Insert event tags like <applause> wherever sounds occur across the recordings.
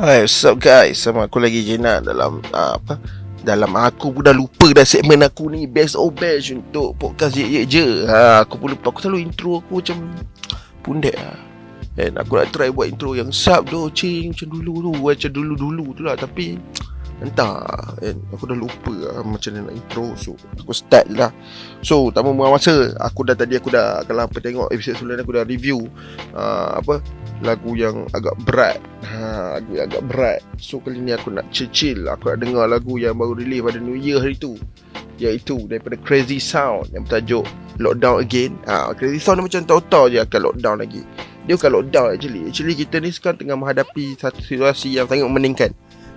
Hai, what's up guys? Sama aku lagi Jena dalam uh, apa? Dalam aku pun dah lupa dah segmen aku ni Best of best untuk podcast Ye Ye Je ha, Aku pun lupa, aku selalu intro aku macam Pundek lah And aku nak try buat intro yang sub tu Cing macam dulu tu Macam dulu-dulu tu lah Tapi Entah. And Aku dah lupa lah Macam mana nak intro. So aku start lah So tak mau masa. Aku dah tadi aku dah Kalau apa tengok episode sebelum Aku dah review uh, Apa Lagu yang agak berat. Ha, Lagu yang agak berat. So kali ni aku nak chill-chill. Aku nak dengar lagu yang baru release pada New Year hari tu. Iaitu daripada Crazy Sound Yang bertajuk Lockdown Again. Ha, Crazy Sound ni macam tahu-tahu je akan lockdown lagi. Dia bukan lockdown actually. Actually kita ni sekarang tengah menghadapi Satu situasi yang sangat meningkat.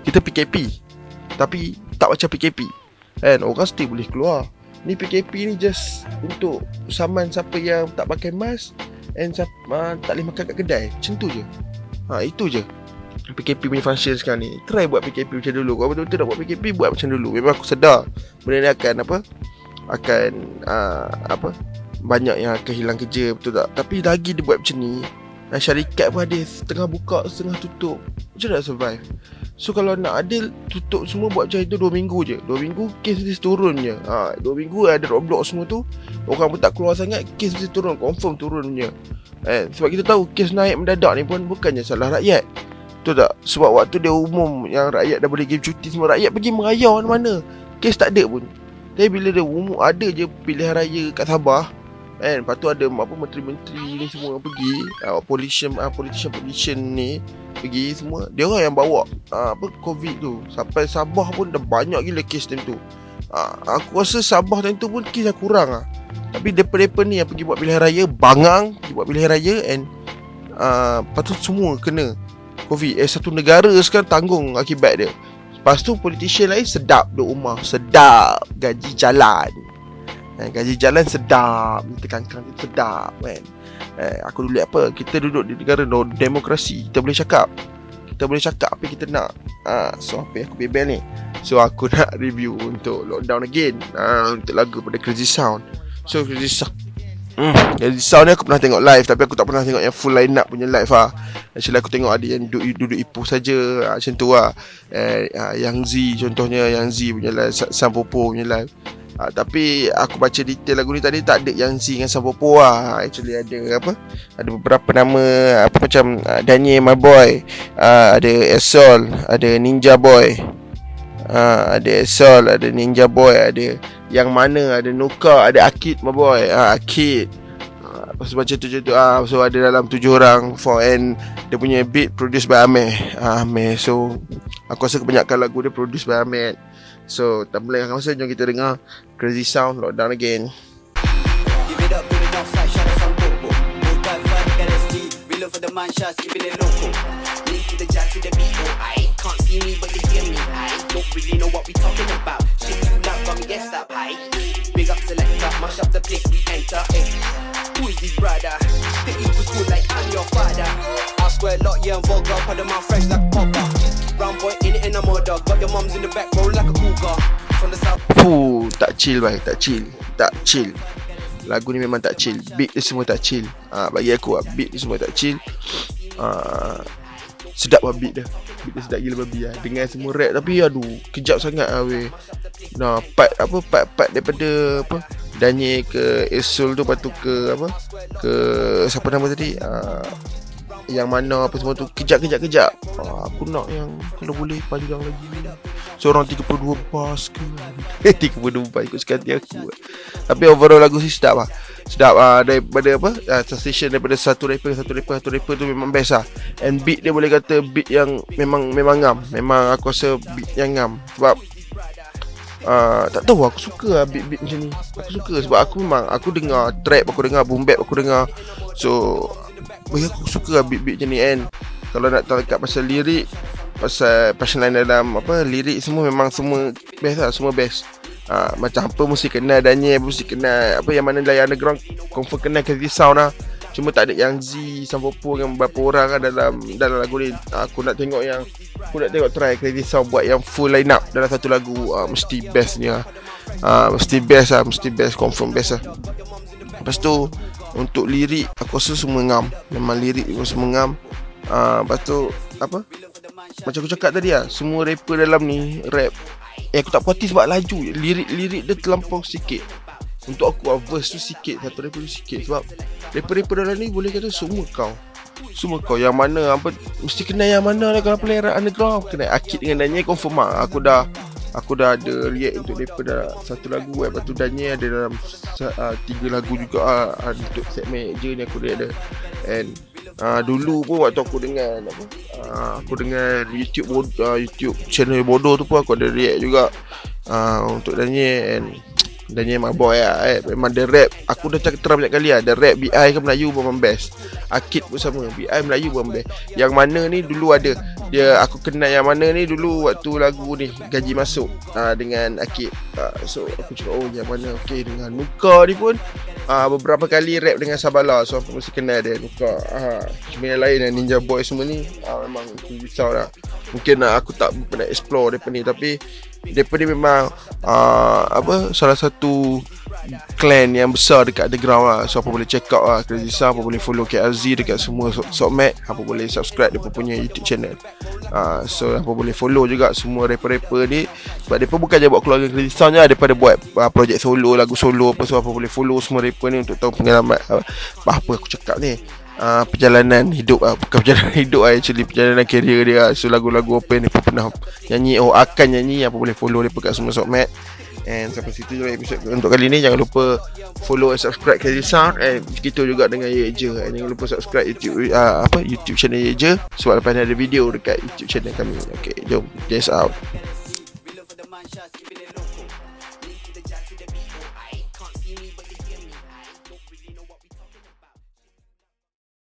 Kita PKP tapi tak macam PKP Kan orang still boleh keluar. Ni PKP ni just Untuk saman siapa yang tak pakai mask And siapa, uh, tak boleh makan kat kedai. Macam tu je. Ha, Itu je. PKP punya function sekarang ni. Try buat PKP macam dulu. Kalau betul-betul nak buat PKP Buat macam dulu. Memang aku sedar. Benda ni akan apa? Akan uh, Apa? Banyak yang akan hilang kerja Betul tak? Tapi lagi dia buat macam ni dan syarikat pun ada Setengah buka Setengah tutup. Macam nak survive So kalau nak adil Tutup semua buat macam itu 2 minggu je. 2 minggu Kes mesti turun je. Ha, 2 minggu ada roadblock semua tu Orang pun tak keluar sangat Kes mesti turun Confirm turun punya. Eh, Sebab kita tahu Kes naik mendadak ni pun Bukannya salah rakyat. Betul tak? Sebab waktu dia umum Yang rakyat dah boleh give cuti Semua rakyat pergi merayau mana-mana. Kes tak ada pun. Tapi bila dia umum Ada je pilihan raya kat Sabah Kan? Lepas tu ada apa menteri-menteri ni semua pergi uh, Politician uh, politician politician ni Pergi semua. Dia orang yang bawa uh, apa COVID tu. Sampai Sabah pun dah banyak gila kes time tu. Uh, Aku rasa Sabah time tu pun kes dah kurang lah Tapi depa-depa ni yang pergi buat pilihan raya Bangang Pergi buat pilihan raya And uh, tu semua kena COVID. Eh satu negara sekarang tanggung akibat dia. Lepas tu politician lain sedap duduk rumah Sedap Gaji jalan eh, Gaji jalan sedap Minta kangkang sedap kan? Eh, Aku dulu apa Kita duduk di negara no, demokrasi Kita boleh cakap. Kita boleh cakap apa kita nak. Ha, So apa yang aku bebel ni? So aku <laughs> nak review untuk Lockdown Again. Ha, Untuk lagu pada Crazy Sound. So Crazy Sound. Hmm, Crazy Sound ni aku pernah tengok live Tapi aku tak pernah tengok yang full line up punya live lah Actually aku tengok ada yang duduk, duduk ipoh saja ha, Macam tu lah eh, Yang Z contohnya Yang Z punya live Sampopo punya live Ha, tapi aku baca detail lagu ni tadi tak ada yang Z dengan Sampopo lah. Actually ada apa? Ada beberapa nama apa macam uh, Daniel My Boy, uh, ada Esol, ada Ninja Boy. Uh, ada Esol, ada Ninja Boy, ada yang mana ada Nuka, ada Akid My Boy. Uh, Akid. Uh, pasal macam tu tu ah uh, so ada dalam tujuh orang for and dia punya beat produced by Ameh. Uh, Ameh. So aku rasa kebanyakan lagu dia produced by Ameh. So tak boleh akan masa Jom kita dengar Crazy Sound Lockdown Again the for the man shots Keeping it to the to the B.O. I can't see me but hear me I don't really know what we talking about Shit got me I Big up Mash up the place we enter eh. This brother? The equal school like I'm your father. I swear lot yeah and vulgar Pardon my fresh like popper Brown boy in it in a murder Got your mums in the back roll like a cougar. From the south. Fuh, tak chill bhai, tak chill. Tak chill. Lagu ni memang tak chill. Beat dia semua tak chill. Ha, Bagi aku lah, beat dia semua tak chill. Ha, Sedap lah beat dia. Beat dia sedap gila babi lah Dengan semua rap Tapi aduh, kejap sangat lah weh. Nah, part apa, part-part daripada apa Daniel ke Esul tu Lepas tu ke apa? Ke Siapa nama tadi? Uh, yang mana apa semua tu? Kejap-kejap-kejap. Ah, Aku nak yang kalau boleh panjang lagi. Seorang 32 bas ke? <laughs> 32 bas ikut sekali aku. Tapi overall lagu sih sedap lah. Sedap ah, daripada apa? Ah, Transition daripada satu rapper satu rapper satu rapper tu memang best lah. And beat dia boleh kata beat yang memang memang ngam. Memang aku rasa beat yang ngam. Sebab Uh, tak tahu aku suka lah beat-beat macam ni. Aku suka sebab aku memang Aku dengar trap Aku dengar boom bap Aku dengar. So bagi aku suka lah beat-beat macam ni. Kan Kalau nak tahu dekat pasal lirik Pasal punchline dalam apa Lirik semua memang semua best lah Semua best. Ha, Macam apa mesti kenal Daniel Mesti kenal Apa yang mana layan underground Confirm kenal Crazy Sound lah. Cuma tak ada yang Z Sampopo dengan beberapa orang lah dalam dalam lagu ni. Ha, Aku nak tengok yang Aku nak tengok try Crazy Sound buat yang full line up Dalam satu lagu ha, Mesti best ni ha, Mesti best lah Mesti best Confirm best lah Lepas tu untuk lirik Aku rasa semua ngam. Memang lirik pun semua ngam. Uh, Lepas tu Apa? Macam aku cakap tadi lah Semua rapper dalam ni Rap. Eh aku tak puas hati sebab laju Lirik-lirik dia terlampau sikit. Untuk aku Verse tu sikit Satu rapper tu sikit. Sebab Rapper-rapper dalam ni Boleh kata semua kau semua kau yang mana apa mesti kenal yang mana lah kalau player underground kenal Akid dengan Daniel confirm lah. Aku dah aku dah ada react untuk depa dah satu lagu eh lepas tu Daniel ada dalam uh, tiga lagu juga uh, untuk segmen je ni aku react ada and uh, dulu pun waktu aku dengan apa uh, aku dengan YouTube uh, YouTube channel bodoh tu pun aku ada react juga uh, untuk Daniel. And Daniel my boy lah eh. Memang dia rap. Aku dah cakap terang banyak kali lah Dia rap BI ke Melayu pun best. Akid pun sama BI Melayu pun best. Yang mana ni dulu ada. Dia aku kenal yang mana ni dulu Waktu lagu ni Gaji masuk. Uh, Dengan Akid. Uh, So aku cakap oh yang mana? Okay dengan Nuka ni pun. Uh, Beberapa kali rap dengan Sabala So aku mesti kenal dia Nuka. Uh, Cuma yang lain yang Ninja Boy semua ni uh, Memang risau lah Mungkin uh, aku tak pernah explore dia ni. Tapi Depa ni memang uh, apa salah satu clan yang besar dekat underground lah So apa boleh check out lah Crazy Sound Apa boleh follow KLZ dekat semua Sokmat Apa boleh subscribe dia punya YouTube channel. Uh, So apa boleh follow juga semua rapper-rapper ni. Sebab dia bukan je buat keluarga Crazy Sound je Daripada buat uh, projek solo Lagu solo apa So apa boleh follow semua rapper ni Untuk tahu pengalaman uh, Apa aku cakap ni uh, perjalanan hidup uh, bukan perjalanan <laughs> hidup uh, actually perjalanan career dia uh. so lagu-lagu apa yang dia pernah nyanyi oh akan nyanyi apa boleh follow dia kat semua sokmat and sampai situ je episode untuk kali ni. Jangan lupa follow and subscribe Crazy Sound. And begitu juga dengan Ye Je. And jangan lupa subscribe YouTube uh, apa YouTube channel Ye Je. Sebab lepas ni ada video dekat YouTube channel kami. Okay jom guys out